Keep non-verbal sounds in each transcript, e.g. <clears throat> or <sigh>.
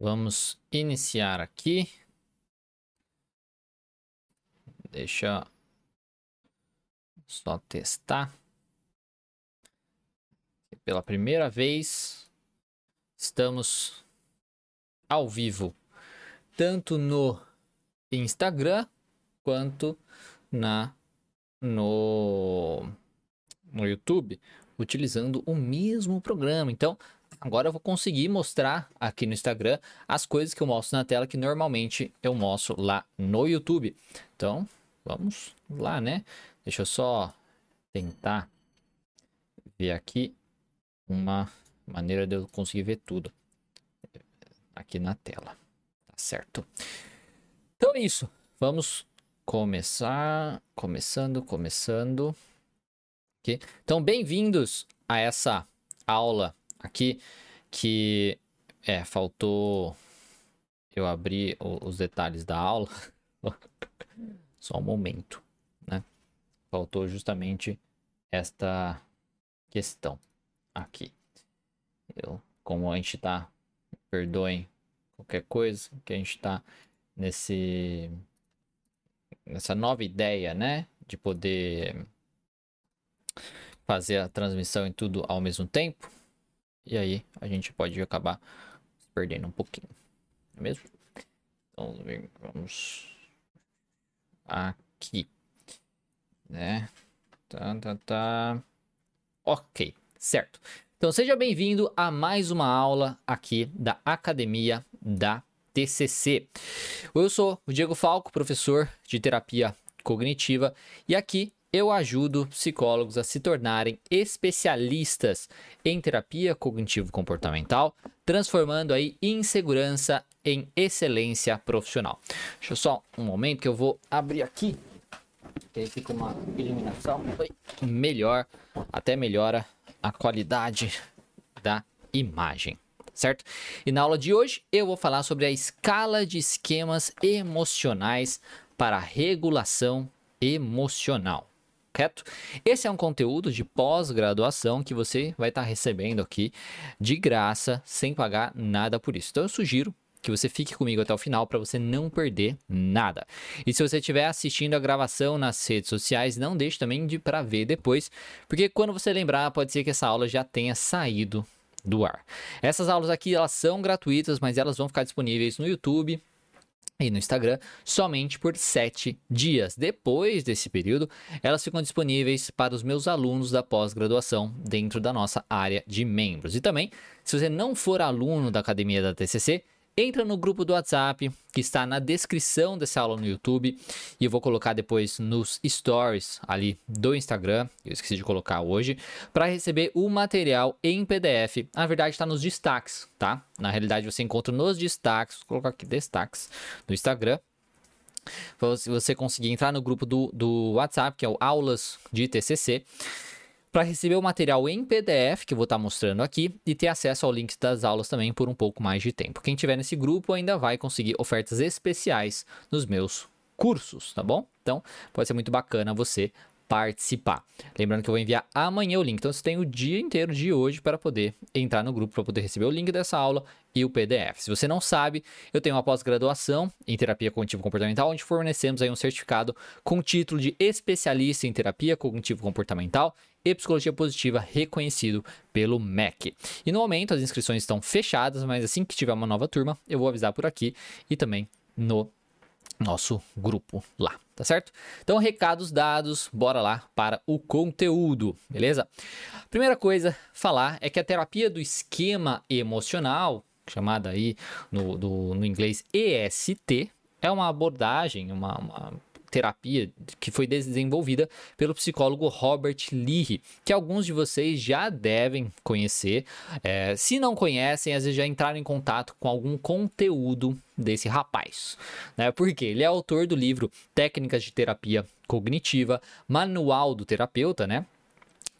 Vamos iniciar aqui. Deixa só testar. Pela primeira vez, estamos ao vivo, tanto no Instagram quanto na no, no YouTube, utilizando o mesmo programa. Então, agora eu vou conseguir mostrar aqui no Instagram as coisas que eu mostro na tela que normalmente eu mostro lá no YouTube. Então, vamos lá, né? Deixa eu só tentar ver aqui uma maneira de eu conseguir ver tudo aqui na tela. Tá certo? Então é isso. Vamos começar. Começando, começando. Okay? Então, bem-vindos a essa aula aqui que é, faltou eu abrir os detalhes da aula. <laughs> Só um momento, né? Faltou justamente esta questão aqui. Eu, como a gente tá, perdoem qualquer coisa, que a gente tá nesse nessa nova ideia, né, de poder fazer a transmissão em tudo ao mesmo tempo. E aí a gente pode acabar perdendo um pouquinho. Não é mesmo? Então vamos aqui, né? Tá, tá, tá. Ok, certo. Então seja bem-vindo a mais uma aula aqui da Academia da TCC. Eu sou o Diego Falco, professor de terapia cognitiva, e aqui eu ajudo psicólogos a se tornarem especialistas em terapia cognitivo-comportamental, transformando aí insegurança em excelência profissional. Deixa eu só um momento que eu vou abrir aqui, que aí fica uma iluminação melhor, até melhora a qualidade da imagem certo? E na aula de hoje eu vou falar sobre a escala de esquemas emocionais para regulação emocional. Correto? Esse é um conteúdo de pós-graduação que você vai estar tá recebendo aqui de graça, sem pagar nada por isso. Então eu sugiro que você fique comigo até o final para você não perder nada. E se você estiver assistindo a gravação nas redes sociais, não deixe também de para ver depois, porque quando você lembrar, pode ser que essa aula já tenha saído do ar. Essas aulas aqui elas são gratuitas, mas elas vão ficar disponíveis no YouTube e no Instagram somente por sete dias. Depois desse período, elas ficam disponíveis para os meus alunos da pós-graduação dentro da nossa área de membros. E também, se você não for aluno da academia da TCC, entra no grupo do WhatsApp que está na descrição dessa aula no YouTube e eu vou colocar depois nos stories ali do Instagram, eu esqueci de colocar hoje, para receber o material em PDF. Na verdade está nos destaques, tá? Na realidade você encontra nos destaques, vou colocar aqui destaques no Instagram. Se você conseguir entrar no grupo do, do WhatsApp, que é o Aulas de TCC, para receber o material em PDF, que eu vou estar tá mostrando aqui, e ter acesso ao link das aulas também por um pouco mais de tempo. Quem tiver nesse grupo ainda vai conseguir ofertas especiais nos meus cursos, tá bom? Então, pode ser muito bacana você participar. Lembrando que eu vou enviar amanhã o link, então você tem o dia inteiro de hoje para poder entrar no grupo, para poder receber o link dessa aula e o PDF. Se você não sabe, eu tenho uma pós-graduação em terapia cognitivo comportamental, onde fornecemos aí um certificado com título de especialista em terapia cognitivo comportamental e psicologia positiva reconhecido pelo MEC. E no momento as inscrições estão fechadas, mas assim que tiver uma nova turma, eu vou avisar por aqui e também no nosso grupo lá, tá certo? Então, recados dados, bora lá para o conteúdo, beleza? Primeira coisa, falar é que a terapia do esquema emocional, chamada aí no, do, no inglês EST, é uma abordagem, uma, uma terapia que foi desenvolvida pelo psicólogo Robert Lee, que alguns de vocês já devem conhecer. É, se não conhecem, às vezes já entraram em contato com algum conteúdo desse rapaz, né? Porque ele é autor do livro Técnicas de Terapia Cognitiva, Manual do Terapeuta, né?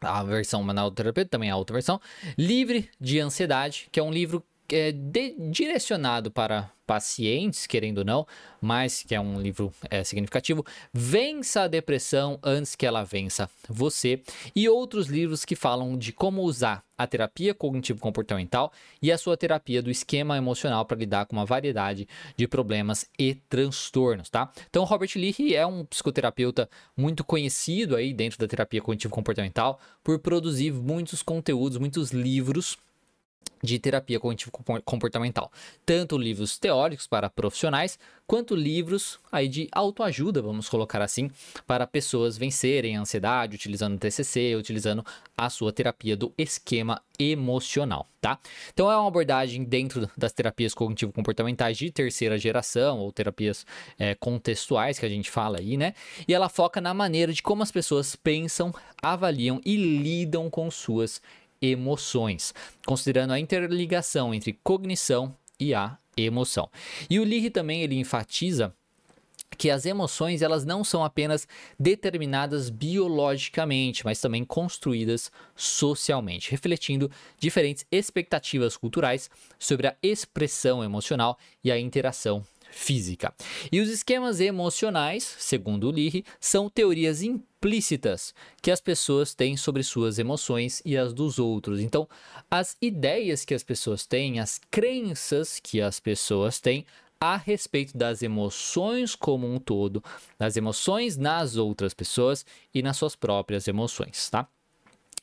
A versão manual do terapeuta também é a outra versão. Livre de Ansiedade, que é um livro é, de, direcionado para pacientes, querendo ou não, mas que é um livro é, significativo. Vença a depressão antes que ela vença você. E outros livros que falam de como usar a terapia cognitivo-comportamental e a sua terapia do esquema emocional para lidar com uma variedade de problemas e transtornos, tá? Então, Robert Lee é um psicoterapeuta muito conhecido aí dentro da terapia cognitivo-comportamental por produzir muitos conteúdos, muitos livros de terapia cognitivo-comportamental. Tanto livros teóricos para profissionais, quanto livros aí de autoajuda, vamos colocar assim, para pessoas vencerem a ansiedade, utilizando o TCC, utilizando a sua terapia do esquema emocional, tá? Então é uma abordagem dentro das terapias cognitivo-comportamentais de terceira geração, ou terapias é, contextuais que a gente fala aí, né? E ela foca na maneira de como as pessoas pensam, avaliam e lidam com suas emoções, considerando a interligação entre cognição e a emoção. E o Leary também ele enfatiza que as emoções elas não são apenas determinadas biologicamente, mas também construídas socialmente, refletindo diferentes expectativas culturais sobre a expressão emocional e a interação física. E os esquemas emocionais, segundo Leary, são teorias implícitas que as pessoas têm sobre suas emoções e as dos outros. Então, as ideias que as pessoas têm, as crenças que as pessoas têm a respeito das emoções como um todo, das emoções nas outras pessoas e nas suas próprias emoções, tá?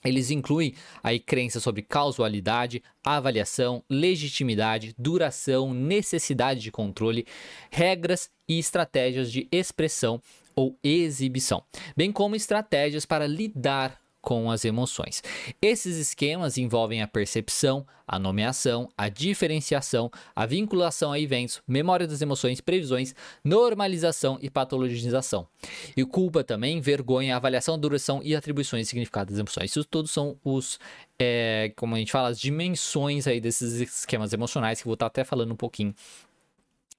Eles incluem aí crenças sobre causalidade, avaliação, legitimidade, duração, necessidade de controle, regras e estratégias de expressão ou exibição, bem como estratégias para lidar com as emoções. Esses esquemas envolvem a percepção, a nomeação, a diferenciação, a vinculação a eventos, memória das emoções, previsões, normalização e patologização. E culpa também, vergonha, avaliação, duração e atribuições de significado das emoções. Isso todos são os, é, como a gente fala, as dimensões aí desses esquemas emocionais que vou estar até falando um pouquinho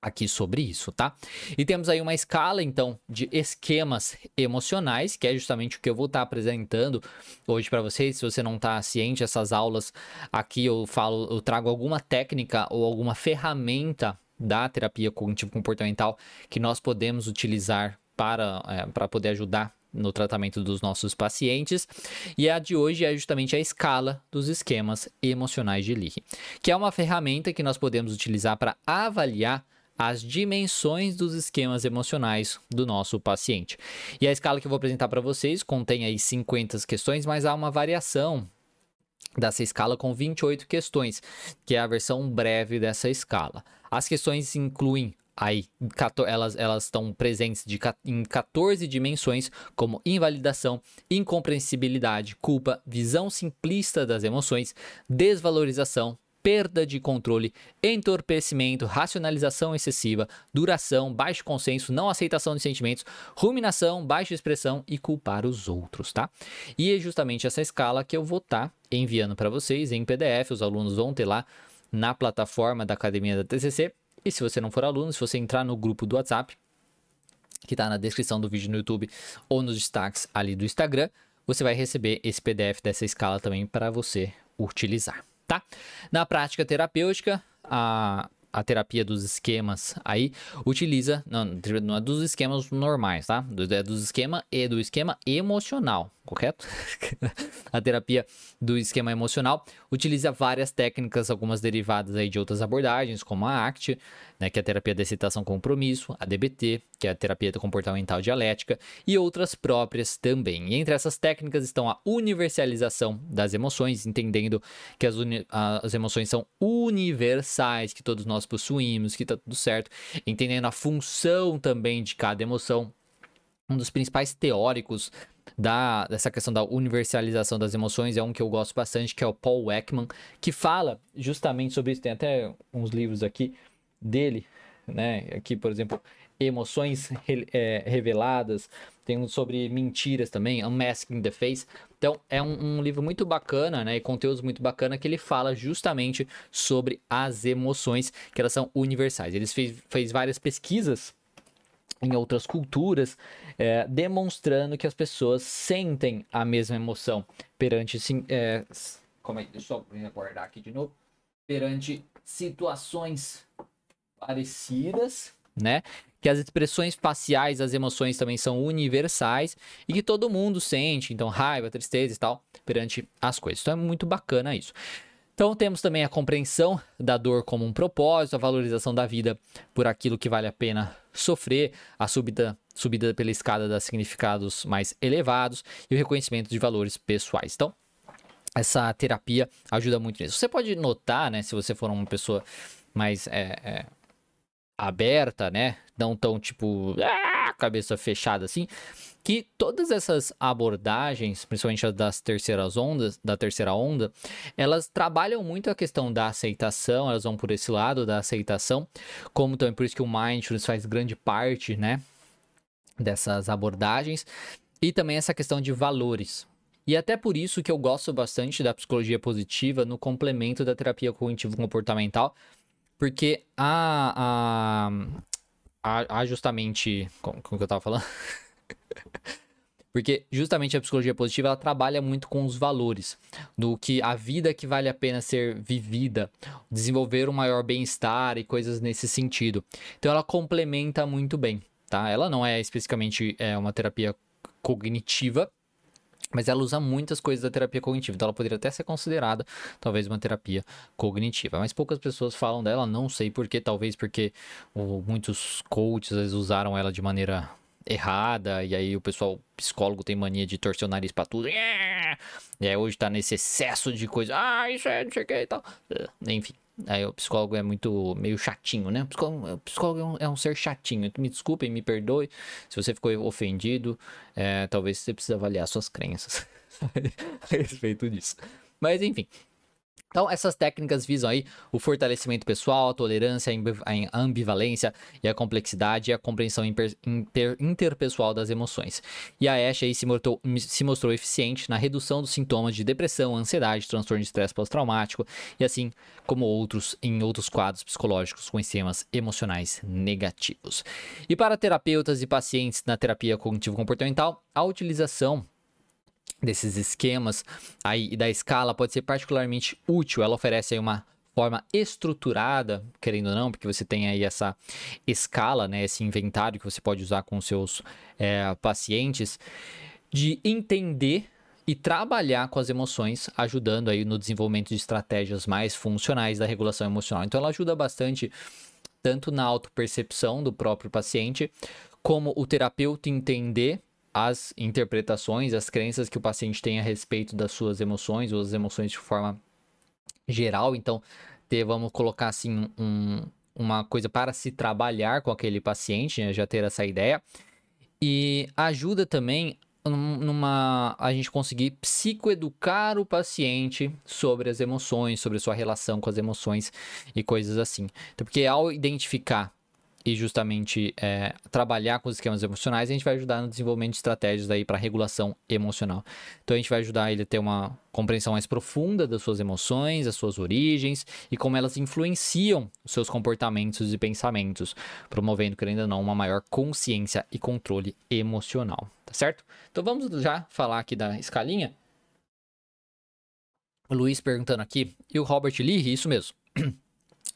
aqui sobre isso, tá? E temos aí uma escala, então, de esquemas emocionais, que é justamente o que eu vou estar apresentando hoje para vocês. Se você não está ciente, essas aulas aqui eu falo, eu trago alguma técnica ou alguma ferramenta da terapia cognitivo-comportamental que nós podemos utilizar para, é, para poder ajudar no tratamento dos nossos pacientes. E a de hoje é justamente a escala dos esquemas emocionais de Leary, que é uma ferramenta que nós podemos utilizar para avaliar as dimensões dos esquemas emocionais do nosso paciente. E a escala que eu vou apresentar para vocês contém aí 50 questões, mas há uma variação dessa escala com 28 questões, que é a versão breve dessa escala. As questões incluem aí elas, elas estão presentes de, em 14 dimensões, como invalidação, incompreensibilidade, culpa, visão simplista das emoções, desvalorização, perda de controle, entorpecimento, racionalização excessiva, duração, baixo consenso, não aceitação de sentimentos, ruminação, baixa expressão e culpar os outros, tá? E é justamente essa escala que eu vou estar tá enviando para vocês em PDF, os alunos vão ter lá na plataforma da Academia da TCC. E se você não for aluno, se você entrar no grupo do WhatsApp, que está na descrição do vídeo no YouTube ou nos destaques ali do Instagram, você vai receber esse PDF dessa escala também para você utilizar tá? Na prática terapêutica, a, a terapia dos esquemas aí utiliza, não, não é dos esquemas normais, tá? É dos esquema e do esquema emocional, correto? <laughs> a terapia do esquema emocional utiliza várias técnicas, algumas derivadas aí de outras abordagens, como a ACT, né, que é a terapia de excitação compromisso, a DBT, que é a terapia comportamental dialética, e outras próprias também. E entre essas técnicas estão a universalização das emoções, entendendo que as, as emoções são universais, que todos nós possuímos, que está tudo certo, entendendo a função também de cada emoção. Um dos principais teóricos da, dessa questão da universalização das emoções é um que eu gosto bastante, que é o Paul Ekman, que fala justamente sobre isso. Tem até uns livros aqui dele, né? Aqui, por exemplo, Emoções é, Reveladas, tem um sobre mentiras também, Unmasking the Face. Então, é um, um, livro muito bacana, né? E muito bacana que ele fala justamente sobre as emoções, que elas são universais. Ele fez, fez várias pesquisas em outras culturas, é, demonstrando que as pessoas sentem a mesma emoção perante. Sim, é, como é, deixa eu guardar aqui de novo. Perante situações parecidas, né? Que as expressões faciais das emoções também são universais e que todo mundo sente, então raiva, tristeza e tal, perante as coisas. Então é muito bacana isso. Então temos também a compreensão da dor como um propósito, a valorização da vida por aquilo que vale a pena sofrer, a subida, subida pela escada dos significados mais elevados e o reconhecimento de valores pessoais. Então, essa terapia ajuda muito nisso. Você pode notar, né, se você for uma pessoa mais é, é, aberta, né, não tão tipo ah, cabeça fechada assim, que todas essas abordagens, principalmente das terceiras ondas, da terceira onda, elas trabalham muito a questão da aceitação, elas vão por esse lado da aceitação, como também por isso que o mindfulness faz grande parte, né, dessas abordagens, e também essa questão de valores. E até por isso que eu gosto bastante da psicologia positiva no complemento da terapia cognitivo-comportamental, porque há, há, há, justamente. Como, como que eu tava falando? <laughs> Porque justamente a psicologia positiva ela trabalha muito com os valores, do que a vida que vale a pena ser vivida, desenvolver um maior bem-estar e coisas nesse sentido. Então ela complementa muito bem, tá? Ela não é especificamente é, uma terapia cognitiva, mas ela usa muitas coisas da terapia cognitiva, então ela poderia até ser considerada talvez uma terapia cognitiva. Mas poucas pessoas falam dela, não sei porquê, talvez porque o, muitos coaches vezes, usaram ela de maneira errada, e aí o pessoal psicólogo tem mania de torcer o nariz pra tudo. E aí hoje tá nesse excesso de coisa, ah, isso é não sei o que e tal. Enfim. Aí o psicólogo é muito meio chatinho, né? O psicólogo, o psicólogo é, um, é, um, ser chatinho. Me desculpem, me perdoe se você ficou ofendido. É, talvez você precise avaliar suas crenças <laughs> a respeito disso. Mas enfim, então, essas técnicas visam aí o fortalecimento pessoal, a tolerância, a ambivalência e a complexidade e a compreensão inter, interpessoal das emoções. E a Ash aí se mostrou, se mostrou eficiente na redução dos sintomas de depressão, ansiedade, transtorno de estresse pós-traumático e assim como outros em outros quadros psicológicos com esquemas emocionais negativos. E para terapeutas e pacientes na terapia cognitivo-comportamental, a utilização desses esquemas aí da escala pode ser particularmente útil. Ela oferece aí uma forma estruturada, querendo ou não, porque você tem aí essa escala, né, esse inventário que você pode usar com seus é, pacientes, de entender e trabalhar com as emoções, ajudando aí no desenvolvimento de estratégias mais funcionais da regulação emocional. Então ela ajuda bastante tanto na autopercepção do próprio paciente, como o terapeuta entender as interpretações, as crenças que o paciente tem a respeito das suas emoções ou as emoções de forma geral. Então, ter, vamos colocar assim, um, uma coisa para se trabalhar com aquele paciente, né? já ter essa ideia. E ajuda também numa a gente conseguir psicoeducar o paciente sobre as emoções, sobre sua relação com as emoções e coisas assim. Então, porque ao identificar e justamente é, trabalhar com os esquemas emocionais, a gente vai ajudar no desenvolvimento de estratégias aí para regulação emocional. Então a gente vai ajudar ele a ter uma compreensão mais profunda das suas emoções, das suas origens e como elas influenciam os seus comportamentos e pensamentos, promovendo, querendo ou não, uma maior consciência e controle emocional, tá certo? Então vamos já falar aqui da escalinha. O Luiz perguntando aqui, e o Robert Lee, isso mesmo. <clears throat>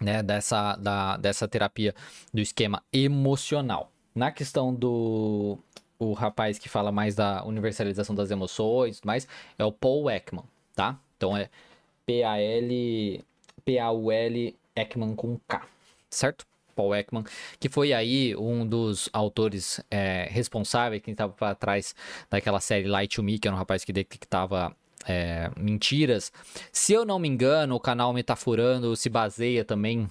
né, dessa, da, dessa terapia do esquema emocional. Na questão do o rapaz que fala mais da universalização das emoções, mais é o Paul Ekman, tá? Então é P A L P A U L Ekman com K, certo? Paul Ekman, que foi aí um dos autores é, responsáveis, quem estava para trás daquela série Light to Me, que era um rapaz que detectava é, mentiras. Se eu não me engano, o canal Metaforando se baseia também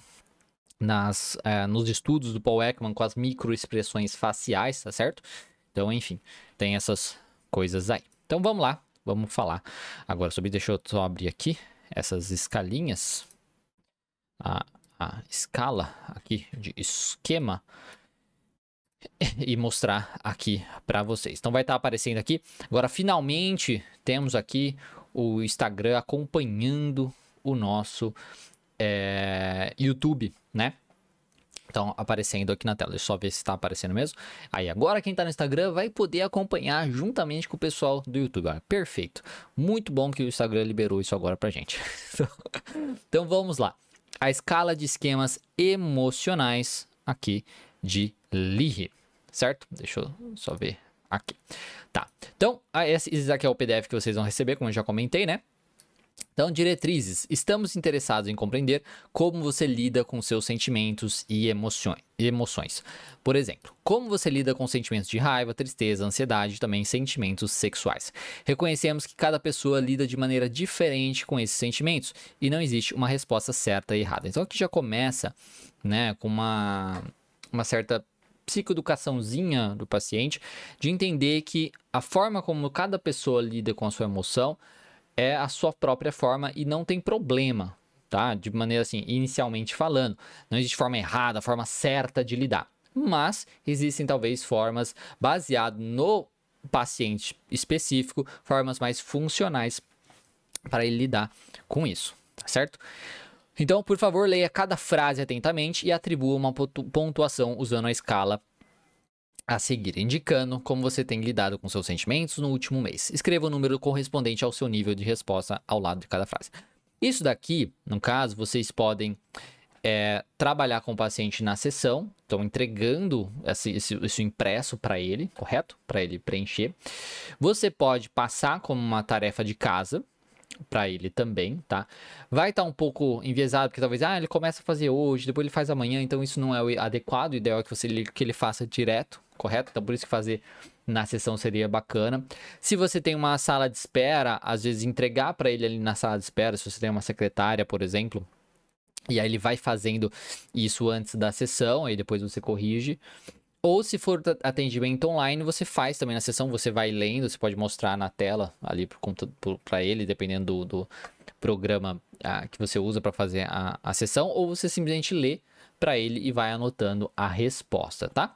nas, é, nos estudos do Paul Ekman com as microexpressões faciais, tá certo? Então, enfim, tem essas coisas aí. Então vamos lá, vamos falar agora sobre. Deixa eu só abrir aqui essas escalinhas. A, a escala aqui de esquema <laughs> e mostrar aqui para vocês. Então vai estar tá aparecendo aqui. Agora finalmente temos aqui o Instagram acompanhando o nosso é, YouTube, né? Então, aparecendo aqui na tela. Deixa eu só ver se está aparecendo mesmo. Aí, agora quem está no Instagram vai poder acompanhar juntamente com o pessoal do YouTube. Olha, perfeito. Muito bom que o Instagram liberou isso agora pra gente. <laughs> então, vamos lá. a escala de esquemas emocionais aqui de Leahy, certo? Deixa eu só ver aqui. Tá. Então, esse aqui é o PDF que vocês vão receber, como eu já comentei, né? Então, diretrizes. Estamos interessados em compreender como você lida com seus sentimentos e emoções. Por exemplo, como você lida com sentimentos de raiva, tristeza, ansiedade e também sentimentos sexuais. Reconhecemos que cada pessoa lida de maneira diferente com esses sentimentos e não existe uma resposta certa e errada. Então, aqui já começa né, com uma, uma certa psicoeducaçãozinha do paciente de entender que a forma como cada pessoa lida com a sua emoção é a sua própria forma e não tem problema, tá? De maneira assim, inicialmente falando, não existe forma errada, forma certa de lidar. Mas existem talvez formas baseadas no paciente específico, formas mais funcionais para ele lidar com isso, tá certo? Então, por favor, leia cada frase atentamente e atribua uma pontuação usando a escala a seguir, indicando como você tem lidado com seus sentimentos no último mês. Escreva o número correspondente ao seu nível de resposta ao lado de cada frase. Isso daqui, no caso, vocês podem é, trabalhar com o paciente na sessão, estão entregando esse, esse, esse impresso para ele, correto? Para ele preencher. Você pode passar como uma tarefa de casa, para ele também, tá? Vai estar tá um pouco enviesado, porque talvez, ah, ele começa a fazer hoje, depois ele faz amanhã, então isso não é o adequado, o ideal é que, você, que ele faça direto, correto? Então por isso que fazer na sessão seria bacana. Se você tem uma sala de espera, às vezes entregar para ele ali na sala de espera, se você tem uma secretária, por exemplo, e aí ele vai fazendo isso antes da sessão, aí depois você corrige. Ou se for atendimento online, você faz também na sessão, você vai lendo, você pode mostrar na tela ali para ele, dependendo do, do programa que você usa para fazer a, a sessão, ou você simplesmente lê para ele e vai anotando a resposta, tá?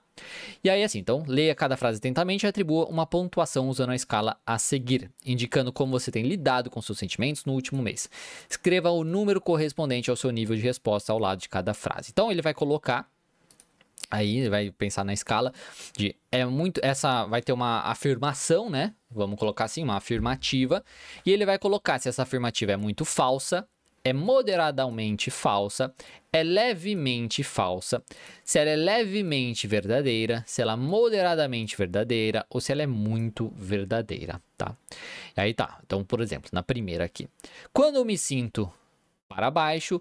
E aí, assim, então, leia cada frase atentamente e atribua uma pontuação usando a escala a seguir, indicando como você tem lidado com seus sentimentos no último mês. Escreva o número correspondente ao seu nível de resposta ao lado de cada frase. Então, ele vai colocar Aí vai pensar na escala de é muito essa vai ter uma afirmação, né? Vamos colocar assim, uma afirmativa, e ele vai colocar se essa afirmativa é muito falsa, é moderadamente falsa, é levemente falsa, se ela é levemente verdadeira, se ela é moderadamente verdadeira ou se ela é muito verdadeira, tá? E aí tá. Então, por exemplo, na primeira aqui. Quando eu me sinto para baixo,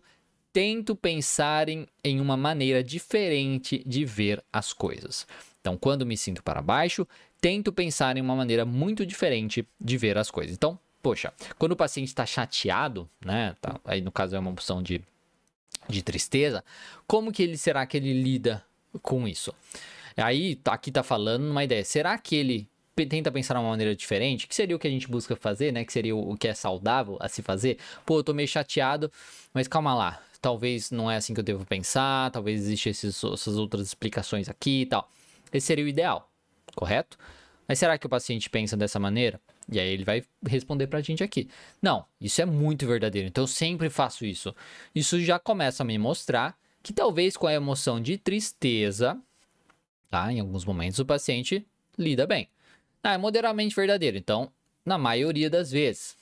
tento pensar em, em uma maneira diferente de ver as coisas. Então, quando me sinto para baixo, tento pensar em uma maneira muito diferente de ver as coisas. Então, poxa, quando o paciente está chateado, né? Tá, aí no caso é uma opção de, de tristeza, como que ele será que ele lida com isso? Aí, aqui está falando uma ideia. Será que ele tenta pensar uma maneira diferente, que seria o que a gente busca fazer, né? Que seria o que é saudável a se fazer. Pô, eu tô meio chateado, mas calma lá talvez não é assim que eu devo pensar, talvez existam essas outras explicações aqui e tal. Esse seria o ideal, correto? Mas será que o paciente pensa dessa maneira? E aí ele vai responder pra gente aqui. Não, isso é muito verdadeiro, então eu sempre faço isso. Isso já começa a me mostrar que talvez com a emoção de tristeza, tá? Em alguns momentos o paciente lida bem. Ah, é moderadamente verdadeiro, então na maioria das vezes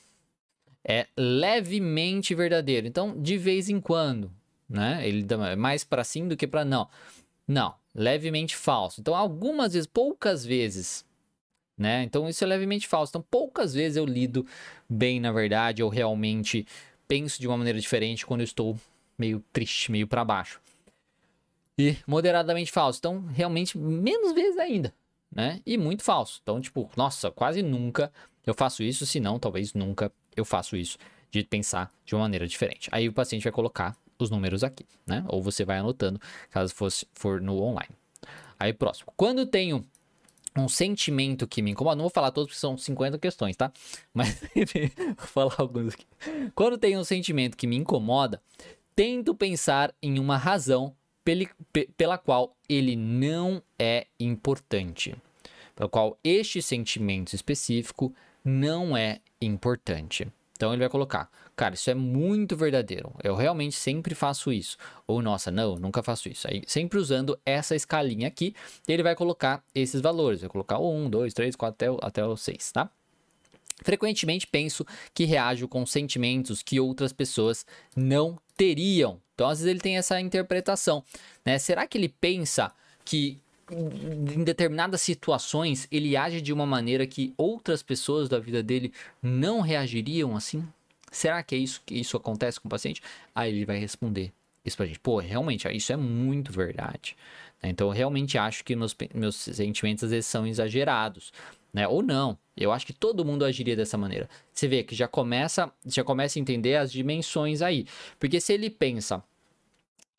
é levemente verdadeiro. Então, de vez em quando, né? Ele dá mais para sim do que para não. Não, levemente falso. Então, algumas vezes, poucas vezes, né? Então, isso é levemente falso. Então, poucas vezes eu lido bem, na verdade, ou realmente penso de uma maneira diferente quando eu estou meio triste, meio para baixo. E moderadamente falso. Então, realmente, menos vezes ainda, né? E muito falso. Então, tipo, nossa, quase nunca eu faço isso, se não, talvez nunca eu faço isso de pensar de uma maneira diferente. Aí o paciente vai colocar os números aqui, né? Ou você vai anotando, caso fosse, for no online. Aí próximo. Quando tenho um sentimento que me incomoda, não vou falar todos porque são 50 questões, tá? <laughs> Mas vou falar alguns aqui. Quando tenho um sentimento que me incomoda, tento pensar em uma razão pela qual ele não é importante. Pela qual este sentimento específico não é importante. Então ele vai colocar, cara, isso é muito verdadeiro. Eu realmente sempre faço isso. Ou nossa, não, nunca faço isso. Aí sempre usando essa escalinha aqui, ele vai colocar esses valores. Vai colocar o 1, 2, 3, 4 até o, até o 6, tá? Frequentemente penso que reajo com sentimentos que outras pessoas não teriam. Então, às vezes, ele tem essa interpretação. Né? Será que ele pensa que em determinadas situações ele age de uma maneira que outras pessoas da vida dele não reagiriam assim? Será que é isso que isso acontece com o paciente? Aí ele vai responder isso pra gente. Pô, realmente, isso é muito verdade. Né? Então, eu realmente acho que meus, meus sentimentos às vezes são exagerados. Né? Ou não. Eu acho que todo mundo agiria dessa maneira. Você vê que já começa, já começa a entender as dimensões aí. Porque se ele pensa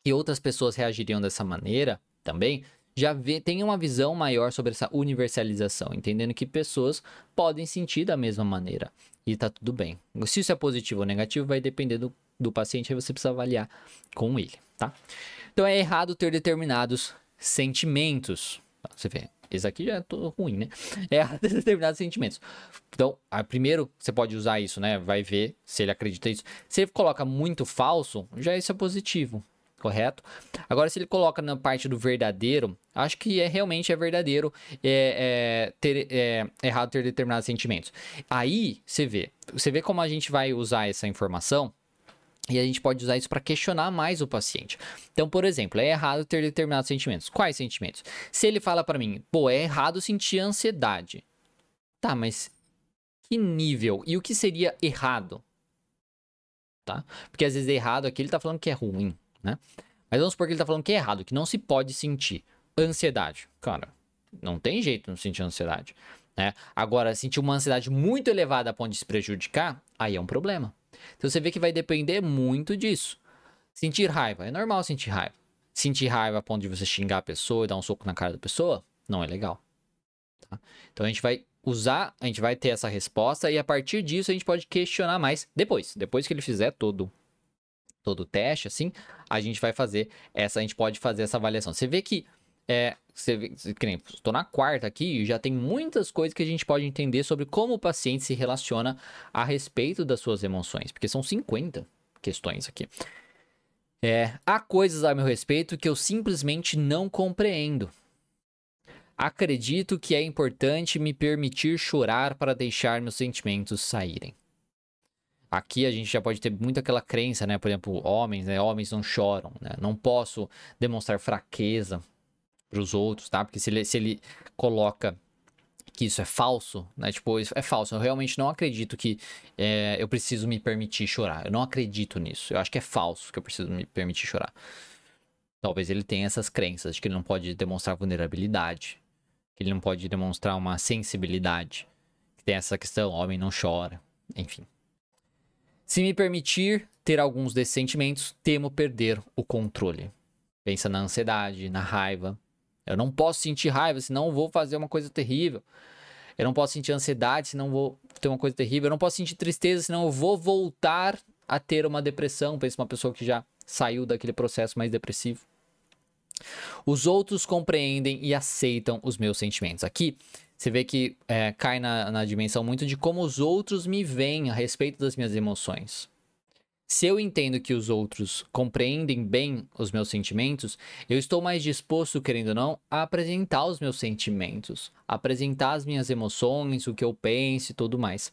que outras pessoas reagiriam dessa maneira também, já vê, tem uma visão maior sobre essa universalização, entendendo que pessoas podem sentir da mesma maneira e tá tudo bem. Se isso é positivo ou negativo vai depender do, do paciente, aí você precisa avaliar com ele, tá? Então é errado ter determinados sentimentos. Você vê, esse aqui já é ruim, né? É errado ter <laughs> determinados sentimentos. Então, primeiro você pode usar isso, né? Vai ver se ele acredita nisso. Se ele coloca muito falso, já isso é positivo correto? Agora, se ele coloca na parte do verdadeiro, acho que é realmente é verdadeiro é, é, ter, é, errado ter determinados sentimentos. Aí você vê, você vê como a gente vai usar essa informação. E a gente pode usar isso para questionar mais o paciente. Então, por exemplo, é errado ter determinados sentimentos. Quais sentimentos? Se ele fala para mim, pô, é errado sentir ansiedade. Tá, mas que nível? E o que seria errado? Tá? Porque às vezes é errado aqui ele tá falando que é ruim né? Mas vamos supor que ele tá falando que é errado, que não se pode sentir ansiedade. Cara, não tem jeito de não sentir ansiedade. Né? Agora, sentir uma ansiedade muito elevada a ponto de se prejudicar, aí é um problema. Então você vê que vai depender muito disso. Sentir raiva, é normal sentir raiva. Sentir raiva a ponto de você xingar a pessoa e dar um soco na cara da pessoa, não é legal. Tá? Então a gente vai usar, a gente vai ter essa resposta e a partir disso a gente pode questionar mais depois. Depois que ele fizer todo todo o teste, assim, a gente vai fazer essa, a gente pode fazer essa avaliação. Você vê que é, você vê, estou na quarta aqui, já tem muitas coisas que a gente pode entender sobre como o paciente se relaciona a respeito das suas emoções, porque são 50 questões aqui. É, há coisas a meu respeito que eu simplesmente não compreendo. Acredito que é importante me permitir chorar para deixar meus sentimentos saírem. Aqui a gente já pode ter muito aquela crença, né? Por exemplo, homens, né? Homens não choram, né? Não posso demonstrar fraqueza para os outros, tá? Porque se ele, se ele coloca que isso é falso, né? Tipo, é falso. Eu realmente não acredito que é, eu preciso me permitir chorar. Eu não acredito nisso. Eu acho que é falso que eu preciso me permitir chorar. Talvez ele tenha essas crenças de que ele não pode demonstrar vulnerabilidade, que ele não pode demonstrar uma sensibilidade, que tem essa questão, homem não chora, enfim. Se me permitir ter alguns desses sentimentos, temo perder o controle. Pensa na ansiedade, na raiva. Eu não posso sentir raiva, senão vou fazer uma coisa terrível. Eu não posso sentir ansiedade, senão vou ter uma coisa terrível. Eu não posso sentir tristeza, senão eu vou voltar a ter uma depressão. Pensa uma pessoa que já saiu daquele processo mais depressivo. Os outros compreendem e aceitam os meus sentimentos. Aqui você vê que é, cai na, na dimensão muito de como os outros me veem a respeito das minhas emoções. Se eu entendo que os outros compreendem bem os meus sentimentos, eu estou mais disposto, querendo ou não, a apresentar os meus sentimentos, apresentar as minhas emoções, o que eu penso e tudo mais.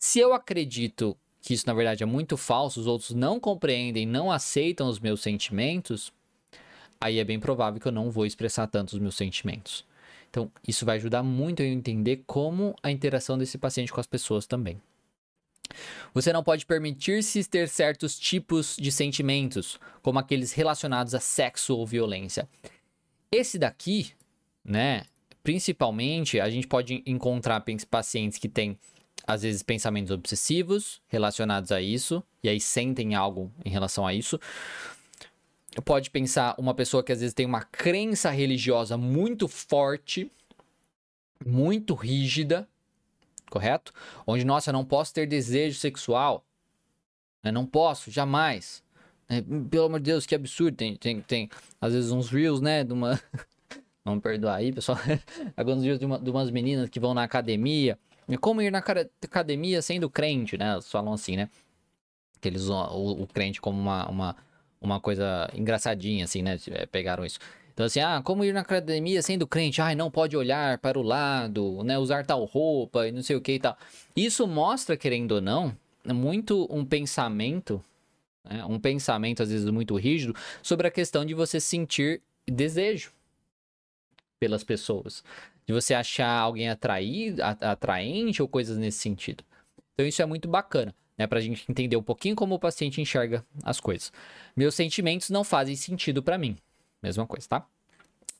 Se eu acredito que isso na verdade é muito falso, os outros não compreendem, não aceitam os meus sentimentos, aí é bem provável que eu não vou expressar tanto os meus sentimentos. Então, isso vai ajudar muito a entender como a interação desse paciente com as pessoas também. Você não pode permitir-se ter certos tipos de sentimentos, como aqueles relacionados a sexo ou violência. Esse daqui, né, principalmente, a gente pode encontrar pacientes que têm às vezes pensamentos obsessivos relacionados a isso, e aí sentem algo em relação a isso pode pensar uma pessoa que às vezes tem uma crença religiosa muito forte, muito rígida, correto? Onde, nossa, eu não posso ter desejo sexual. Eu né? não posso, jamais. É, pelo amor de Deus, que absurdo. Tem, tem, tem às vezes uns reels, né? De uma. <laughs> Vamos perdoar aí, pessoal. <laughs> Alguns reels de, uma, de umas meninas que vão na academia. Como ir na academia sendo crente, né? Elas falam assim, né? Que eles o, o crente como uma, uma uma coisa engraçadinha, assim, né? É, pegaram isso. Então, assim, ah, como ir na academia sendo crente? Ah, não pode olhar para o lado, né? Usar tal roupa e não sei o que e tal. Isso mostra, querendo ou não, muito um pensamento, né? um pensamento às vezes muito rígido, sobre a questão de você sentir desejo pelas pessoas. De você achar alguém atraído, atraente ou coisas nesse sentido. Então, isso é muito bacana né, para a gente entender um pouquinho como o paciente enxerga as coisas. Meus sentimentos não fazem sentido para mim. Mesma coisa, tá?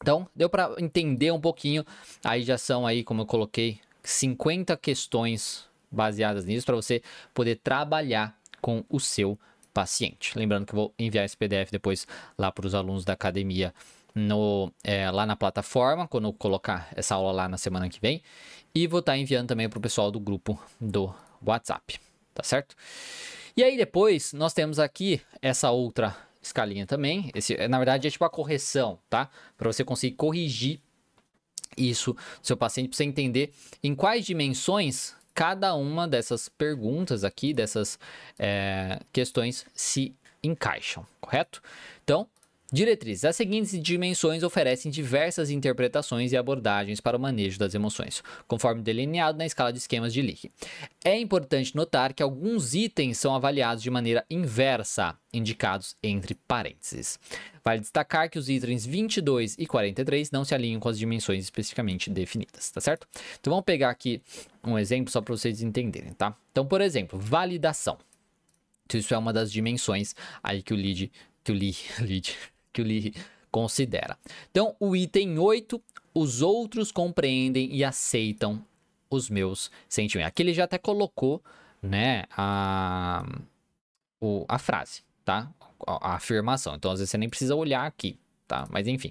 Então, deu para entender um pouquinho. Aí já são aí, como eu coloquei, 50 questões baseadas nisso para você poder trabalhar com o seu paciente. Lembrando que eu vou enviar esse PDF depois lá para os alunos da academia no, é, lá na plataforma, quando eu colocar essa aula lá na semana que vem. E vou estar tá enviando também para o pessoal do grupo do WhatsApp tá certo? E aí depois nós temos aqui essa outra escalinha também. Esse, na verdade, é tipo a correção, tá? Para você conseguir corrigir isso do seu paciente, para você entender em quais dimensões cada uma dessas perguntas aqui, dessas é, questões se encaixam, correto? Então, Diretrizes. As seguintes dimensões oferecem diversas interpretações e abordagens para o manejo das emoções, conforme delineado na escala de esquemas de Leake. É importante notar que alguns itens são avaliados de maneira inversa, indicados entre parênteses. Vale destacar que os itens 22 e 43 não se alinham com as dimensões especificamente definidas, tá certo? Então vamos pegar aqui um exemplo só para vocês entenderem, tá? Então, por exemplo, validação. Então, isso é uma das dimensões aí que o lead, que o lead, lead <laughs> que o Lee considera. Então, o item 8, os outros compreendem e aceitam os meus sentimentos. Aqui ele já até colocou, né, a, o, a frase, tá? A, a afirmação. Então, às vezes você nem precisa olhar aqui, tá? Mas enfim.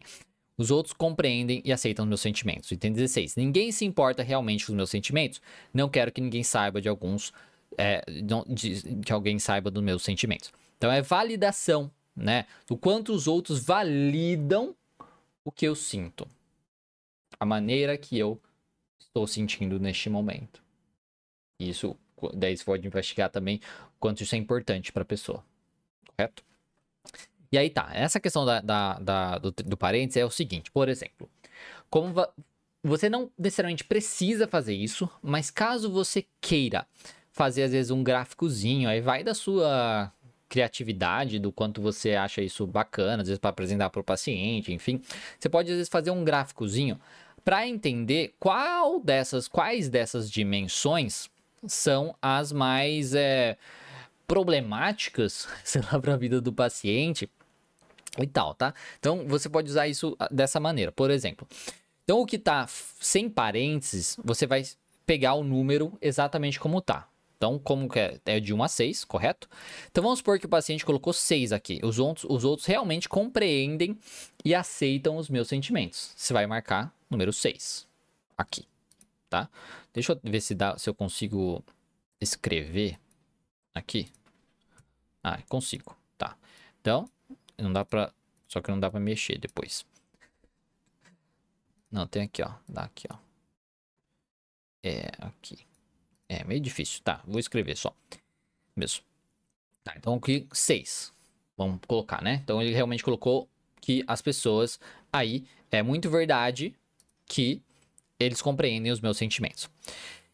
Os outros compreendem e aceitam os meus sentimentos. Item 16. Ninguém se importa realmente com os meus sentimentos. Não quero que ninguém saiba de alguns. É, de, de alguém saiba dos meus sentimentos. Então é validação né? Do quanto os outros validam o que eu sinto. A maneira que eu estou sentindo neste momento. Isso, daí você pode investigar também quanto isso é importante para a pessoa. Correto? E aí tá, essa questão da, da, da do, do parênteses é o seguinte, por exemplo, como você não necessariamente precisa fazer isso, mas caso você queira fazer às vezes um gráficozinho, aí vai da sua criatividade, do quanto você acha isso bacana, às vezes para apresentar para o paciente, enfim. Você pode às vezes fazer um gráficozinho para entender qual dessas, quais dessas dimensões são as mais é, problemáticas, <laughs> sei lá, para a vida do paciente e tal, tá? Então você pode usar isso ah, dessa maneira, por exemplo. Então o que está sem parênteses, você vai pegar o número exatamente como tá. Então, como que é? É de 1 a 6, correto? Então, vamos supor que o paciente colocou 6 aqui. Os outros, os outros realmente compreendem e aceitam os meus sentimentos. Você vai marcar número 6 aqui, tá? Deixa eu ver se, dá, se eu consigo escrever aqui. Ah, consigo, tá. Então, não dá pra... Só que não dá pra mexer depois. Não, tem aqui, ó. Dá aqui, ó. É, aqui. É meio difícil. Tá, vou escrever só. Mesmo. Tá, então aqui 6. Vamos colocar, né? Então ele realmente colocou que as pessoas aí é muito verdade que eles compreendem os meus sentimentos.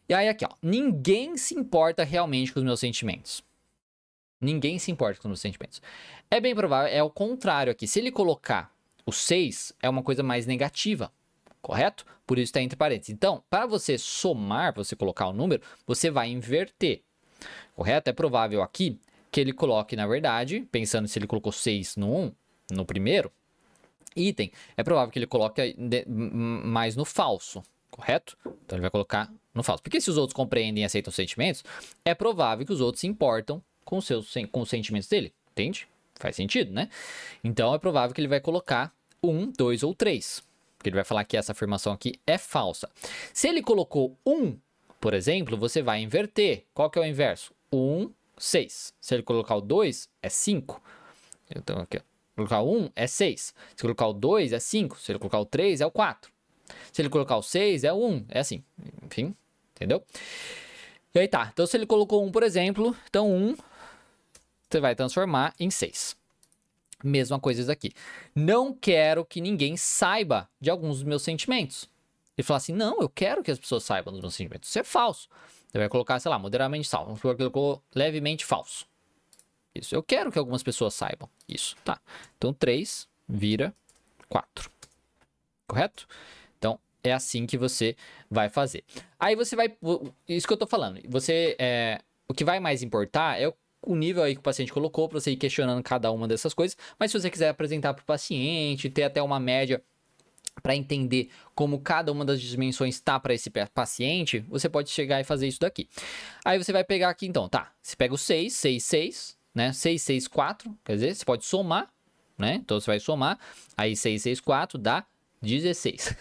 E aí aqui, ó, ninguém se importa realmente com os meus sentimentos. Ninguém se importa com os meus sentimentos. É bem provável, é o contrário aqui. Se ele colocar o 6, é uma coisa mais negativa correto? Por isso está entre parênteses. Então, para você somar, você colocar o número, você vai inverter, correto? É provável aqui que ele coloque, na verdade, pensando se ele colocou 6 no 1, no primeiro item, é provável que ele coloque mais no falso, correto? Então ele vai colocar no falso. Porque se os outros compreendem e aceitam os sentimentos, é provável que os outros se importam com, seus, com os sentimentos dele, entende? Faz sentido, né? Então é provável que ele vai colocar um, dois ou três. Porque ele vai falar que essa afirmação aqui é falsa. Se ele colocou 1, por exemplo, você vai inverter. Qual que é o inverso? 1, 6. Se ele colocar o 2, é 5. Então, aqui. Colocar o 1 é 6. Se colocar o 2 é 5. Se ele colocar o 3 é o 4. Se ele colocar o 6 é o 1. É assim. Enfim, entendeu? E aí tá. Então, se ele colocou 1, por exemplo, então 1 você vai transformar em 6. Mesma coisa isso aqui. Não quero que ninguém saiba de alguns dos meus sentimentos. Ele fala assim: não, eu quero que as pessoas saibam dos meus sentimentos. Isso é falso. Você vai colocar, sei lá, moderadamente falso. Vamos supor que colocou levemente falso. Isso. Eu quero que algumas pessoas saibam. Isso. Tá. Então 3 vira 4. Correto? Então é assim que você vai fazer. Aí você vai. Isso que eu tô falando. Você. É, o que vai mais importar é o nível aí que o paciente colocou para você ir questionando cada uma dessas coisas. Mas se você quiser apresentar para o paciente, ter até uma média para entender como cada uma das dimensões está para esse paciente, você pode chegar e fazer isso daqui. Aí você vai pegar aqui então, tá? Você pega o 6, 6, 6, né? 6, 6, 4, quer dizer, você pode somar, né? Então você vai somar, aí 6, 6, 4 dá 16.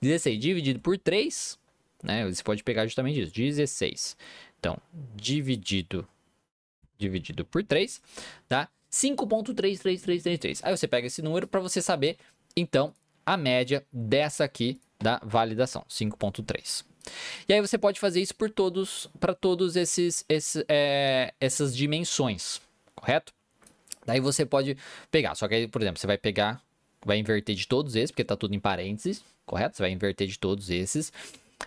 16 <laughs> dividido por 3, né? Você pode pegar justamente isso, 16. Então, dividido dividido por 3, tá? 5.33333. Aí você pega esse número para você saber, então, a média dessa aqui da validação, 5.3. E aí você pode fazer isso por todos, para todos esses, esses é, essas dimensões, correto? Daí você pode pegar, só que aí, por exemplo, você vai pegar, vai inverter de todos esses, porque está tudo em parênteses, correto? Você vai inverter de todos esses.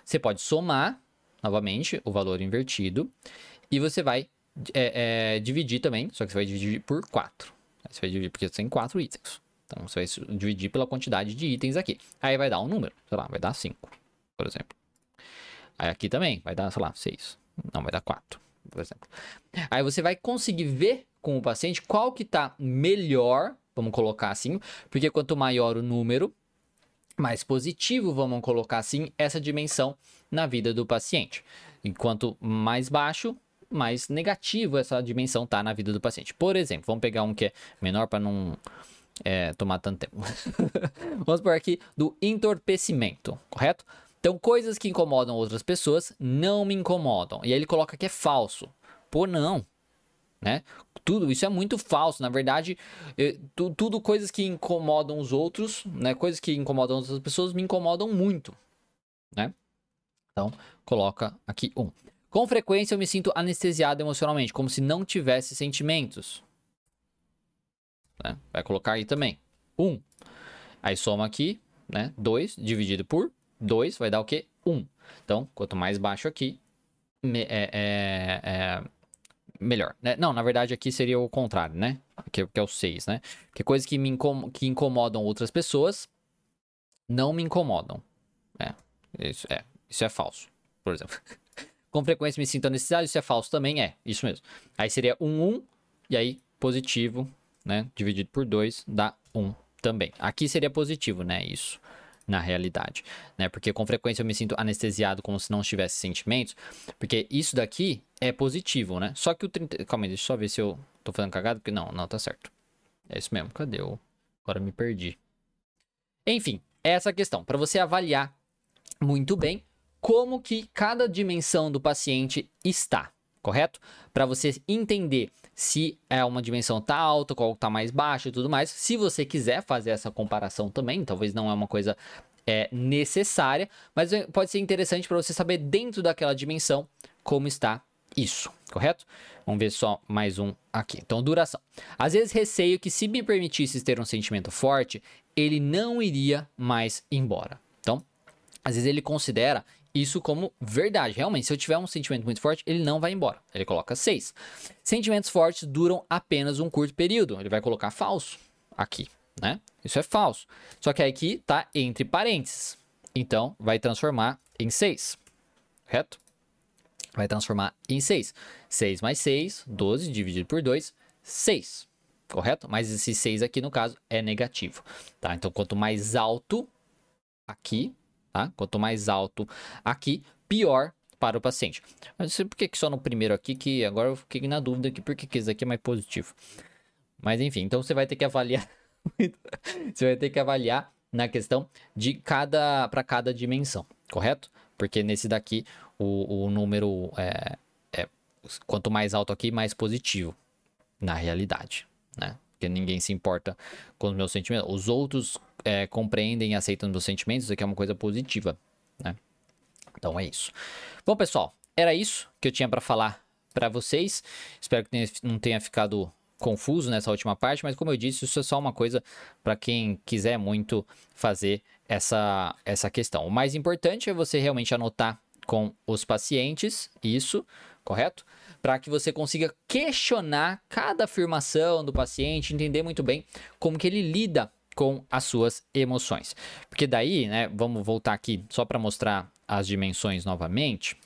Você pode somar, novamente, o valor invertido, e você vai é, é, dividir também, só que você vai dividir por 4. Você vai dividir porque você tem 4 itens. Então você vai dividir pela quantidade de itens aqui. Aí vai dar um número, sei lá, vai dar 5, por exemplo. Aí aqui também vai dar, sei lá, 6. Não, vai dar 4, por exemplo. Aí você vai conseguir ver com o paciente qual que tá melhor, vamos colocar assim, porque quanto maior o número, mais positivo, vamos colocar assim, essa dimensão na vida do paciente. Enquanto mais baixo, mais negativo essa dimensão tá na vida do paciente. Por exemplo, vamos pegar um que é menor para não é, tomar tanto tempo. <laughs> vamos por aqui do entorpecimento, correto? Então, coisas que incomodam outras pessoas não me incomodam. E aí ele coloca que é falso. Pô, não. Né? Tudo isso é muito falso. Na verdade, eu, tu, tudo coisas que incomodam os outros, né? Coisas que incomodam outras pessoas me incomodam muito, né? Então, coloca aqui um. Com frequência eu me sinto anestesiado emocionalmente, como se não tivesse sentimentos. Né? Vai colocar aí também. 1. Um. Aí soma aqui, né? 2 dividido por 2 vai dar o quê? 1. Um. Então, quanto mais baixo aqui, me, é, é, é, melhor. Né? Não, na verdade aqui seria o contrário, né? Que, que é o 6, né? Que coisas que, me incom que incomodam outras pessoas não me incomodam. É, isso é, isso é falso, por exemplo. <laughs> Com frequência me sinto anestesiado, isso é falso também, é, isso mesmo. Aí seria 1, 1, e aí positivo, né, dividido por 2 dá 1 também. Aqui seria positivo, né, isso, na realidade, né, porque com frequência eu me sinto anestesiado como se não tivesse sentimentos, porque isso daqui é positivo, né, só que o 30... Calma aí, deixa eu só ver se eu tô fazendo cagada, porque não, não, tá certo. É isso mesmo, cadê o... Agora me perdi. Enfim, essa questão, para você avaliar muito bem como que cada dimensão do paciente está, correto? Para você entender se é uma dimensão tá alta, qual tá mais baixa e tudo mais. Se você quiser fazer essa comparação também, talvez não é uma coisa é, necessária, mas é, pode ser interessante para você saber dentro daquela dimensão como está isso, correto? Vamos ver só mais um aqui. Então, duração. Às vezes receio que se me permitisse ter um sentimento forte, ele não iria mais embora. Então, às vezes ele considera isso como verdade. Realmente, se eu tiver um sentimento muito forte, ele não vai embora. Ele coloca 6. Sentimentos fortes duram apenas um curto período. Ele vai colocar falso aqui, né? Isso é falso. Só que aqui tá entre parênteses. Então, vai transformar em 6. Correto? Vai transformar em 6. 6 mais 6, 12 dividido por 2, 6. Correto? Mas esse 6 aqui, no caso, é negativo. Tá? Então, quanto mais alto aqui, tá? Quanto mais alto aqui, pior para o paciente. Mas por que só no primeiro aqui, que agora eu fiquei na dúvida aqui, por que esse aqui é mais positivo. Mas enfim, então você vai ter que avaliar. <laughs> você vai ter que avaliar na questão de cada para cada dimensão, correto? Porque nesse daqui o, o número é, é quanto mais alto aqui, mais positivo na realidade, né? Porque ninguém se importa com os meus sentimentos. Os outros é, compreendem e aceitam meus sentimentos, isso aqui é uma coisa positiva, né? Então é isso. Bom, pessoal, era isso que eu tinha para falar para vocês. Espero que não tenha ficado confuso nessa última parte, mas como eu disse, isso é só uma coisa para quem quiser muito fazer essa, essa questão. O mais importante é você realmente anotar com os pacientes isso, correto? Para que você consiga questionar cada afirmação do paciente, entender muito bem como que ele lida com as suas emoções. Porque daí, né, vamos voltar aqui só para mostrar as dimensões novamente.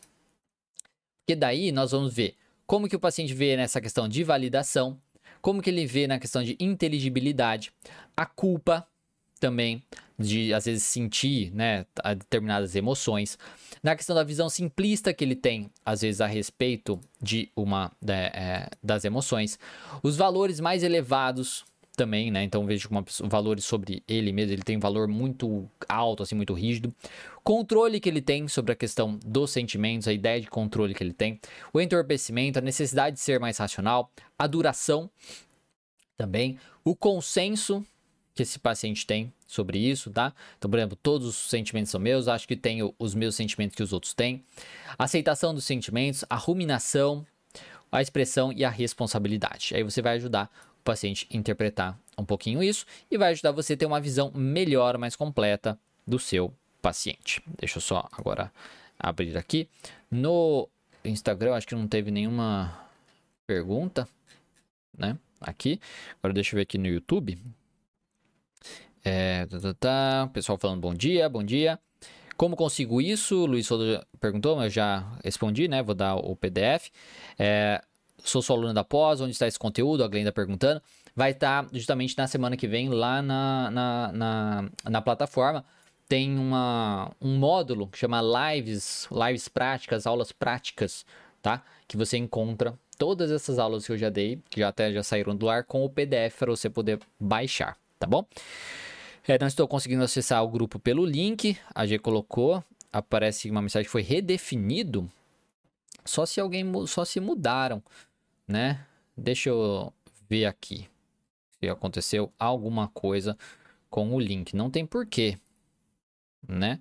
Porque daí nós vamos ver como que o paciente vê nessa questão de validação, como que ele vê na questão de inteligibilidade, a culpa também de às vezes sentir, né, determinadas emoções, na questão da visão simplista que ele tem às vezes a respeito de uma né, é, das emoções, os valores mais elevados também, né? Então vejo uma valores sobre ele mesmo, ele tem um valor muito alto, assim, muito rígido. Controle que ele tem sobre a questão dos sentimentos, a ideia de controle que ele tem, o entorpecimento, a necessidade de ser mais racional, a duração também, o consenso que esse paciente tem sobre isso, tá? Então, por exemplo, todos os sentimentos são meus, acho que tenho os meus sentimentos que os outros têm. Aceitação dos sentimentos, a ruminação, a expressão e a responsabilidade. Aí você vai ajudar paciente interpretar um pouquinho isso e vai ajudar você a ter uma visão melhor, mais completa do seu paciente. Deixa eu só agora abrir aqui. No Instagram, acho que não teve nenhuma pergunta, né? Aqui. Agora deixa eu ver aqui no YouTube. É, tá, tá, tá. Pessoal falando bom dia, bom dia. Como consigo isso? Luiz Souza perguntou, mas eu já respondi, né? Vou dar o PDF. É, sou sua aluna da pós, onde está esse conteúdo? A Glenda perguntando. Vai estar tá justamente na semana que vem lá na, na, na, na plataforma. Tem uma, um módulo que chama Lives, Lives Práticas, Aulas Práticas, tá? Que você encontra todas essas aulas que eu já dei, que já até já saíram do ar, com o PDF para você poder baixar, tá bom? É, não estou conseguindo acessar o grupo pelo link, a G colocou, aparece uma mensagem que foi redefinido, só se alguém, só se mudaram né? Deixa eu ver aqui se aconteceu alguma coisa com o link. Não tem porquê, né?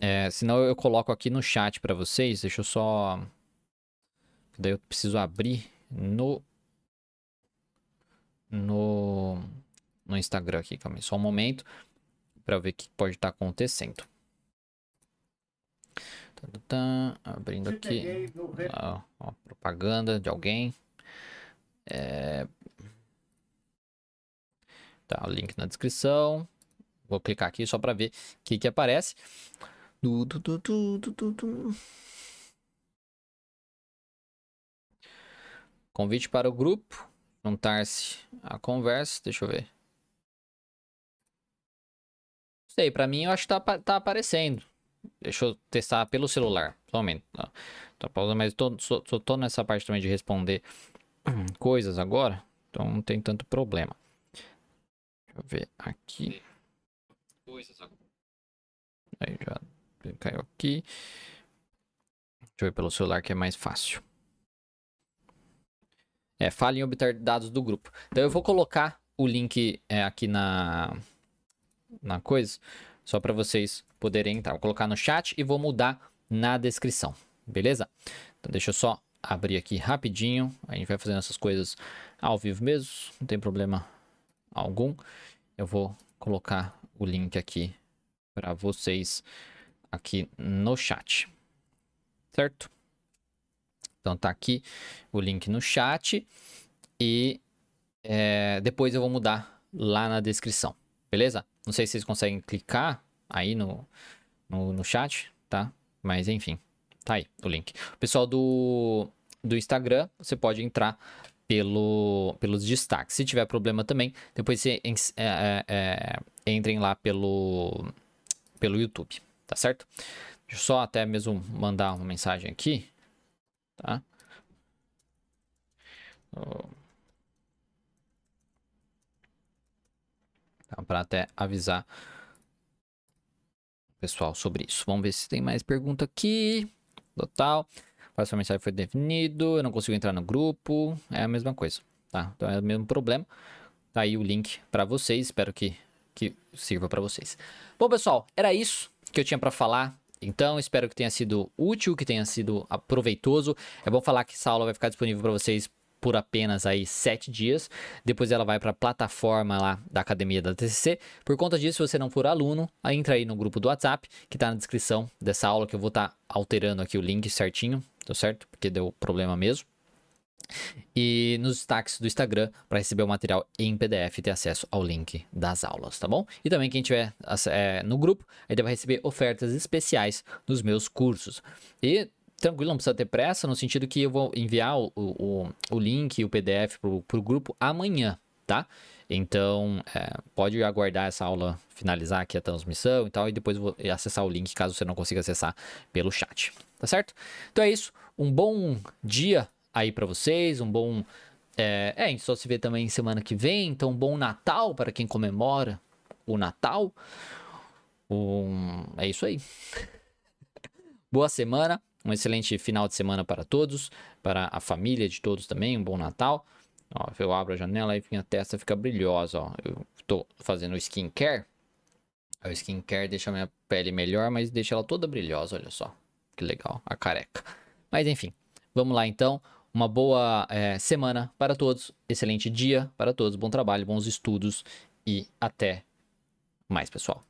É, senão eu coloco aqui no chat para vocês. Deixa eu só. Daí eu preciso abrir no. No. Instagram aqui, calma aí, só um momento. Para ver o que pode estar tá acontecendo. Tá, tá, abrindo aqui. Ó, ó, propaganda de alguém. É... Tá, o link na descrição. Vou clicar aqui só para ver o que, que aparece. Du, du, du, Convite para o grupo. Juntar-se à conversa. Deixa eu ver. Sei, para mim eu acho que tá, tá aparecendo. Deixa eu testar pelo celular. Somente. Tá, tá pausando, mas tô, só, tô nessa parte também de responder <clears throat> coisas agora, então não tem tanto problema. Deixa eu ver aqui. Coisas agora. Aí já caiu aqui. Deixa eu ver pelo celular que é mais fácil. É, fale em obter dados do grupo. Então eu vou colocar o link é, aqui na, na coisa, só para vocês poderem entrar. Vou colocar no chat e vou mudar na descrição, beleza? Então deixa eu só abrir aqui rapidinho. A gente vai fazendo essas coisas ao vivo mesmo, não tem problema algum. Eu vou colocar o link aqui para vocês aqui no chat. Certo? Então tá aqui o link no chat e é, depois eu vou mudar lá na descrição, beleza? Não sei se vocês conseguem clicar aí no, no, no chat, tá? Mas enfim, Tá aí o link. O pessoal do, do Instagram, você pode entrar pelo, pelos destaques. Se tiver problema também, depois você é, é, é, entrem lá pelo, pelo YouTube, tá certo? Deixa eu só até mesmo mandar uma mensagem aqui, tá? Tá, para até avisar o pessoal sobre isso. Vamos ver se tem mais pergunta aqui total. Próxima mensagem foi definido, eu não consigo entrar no grupo, é a mesma coisa, tá? Então é o mesmo problema. Tá aí o link para vocês, espero que, que sirva para vocês. Bom, pessoal, era isso que eu tinha para falar. Então, espero que tenha sido útil, que tenha sido proveitoso. É bom falar que essa aula vai ficar disponível para vocês por apenas aí sete dias. Depois ela vai para a plataforma lá da academia da TCC. Por conta disso, se você não for aluno, entra aí no grupo do WhatsApp que está na descrição dessa aula que eu vou estar tá alterando aqui o link certinho, tá certo? Porque deu problema mesmo. E nos destaques do Instagram para receber o material em PDF e ter acesso ao link das aulas, tá bom? E também quem tiver é, no grupo, aí vai receber ofertas especiais nos meus cursos. E tranquilo, não precisa ter pressa, no sentido que eu vou enviar o, o, o link e o PDF para o grupo amanhã, tá? Então, é, pode aguardar essa aula finalizar aqui a transmissão e tal, e depois vou acessar o link caso você não consiga acessar pelo chat, tá certo? Então é isso, um bom dia aí para vocês, um bom. É, é, a gente só se vê também semana que vem, então um bom Natal para quem comemora o Natal. Um, é isso aí. <laughs> Boa semana. Um excelente final de semana para todos, para a família de todos também, um bom Natal. Ó, eu abro a janela e minha testa fica brilhosa, ó. Eu tô fazendo skincare. O skincare deixa minha pele melhor, mas deixa ela toda brilhosa, olha só. Que legal, a careca. Mas enfim, vamos lá então. Uma boa é, semana para todos, excelente dia para todos, bom trabalho, bons estudos e até mais, pessoal.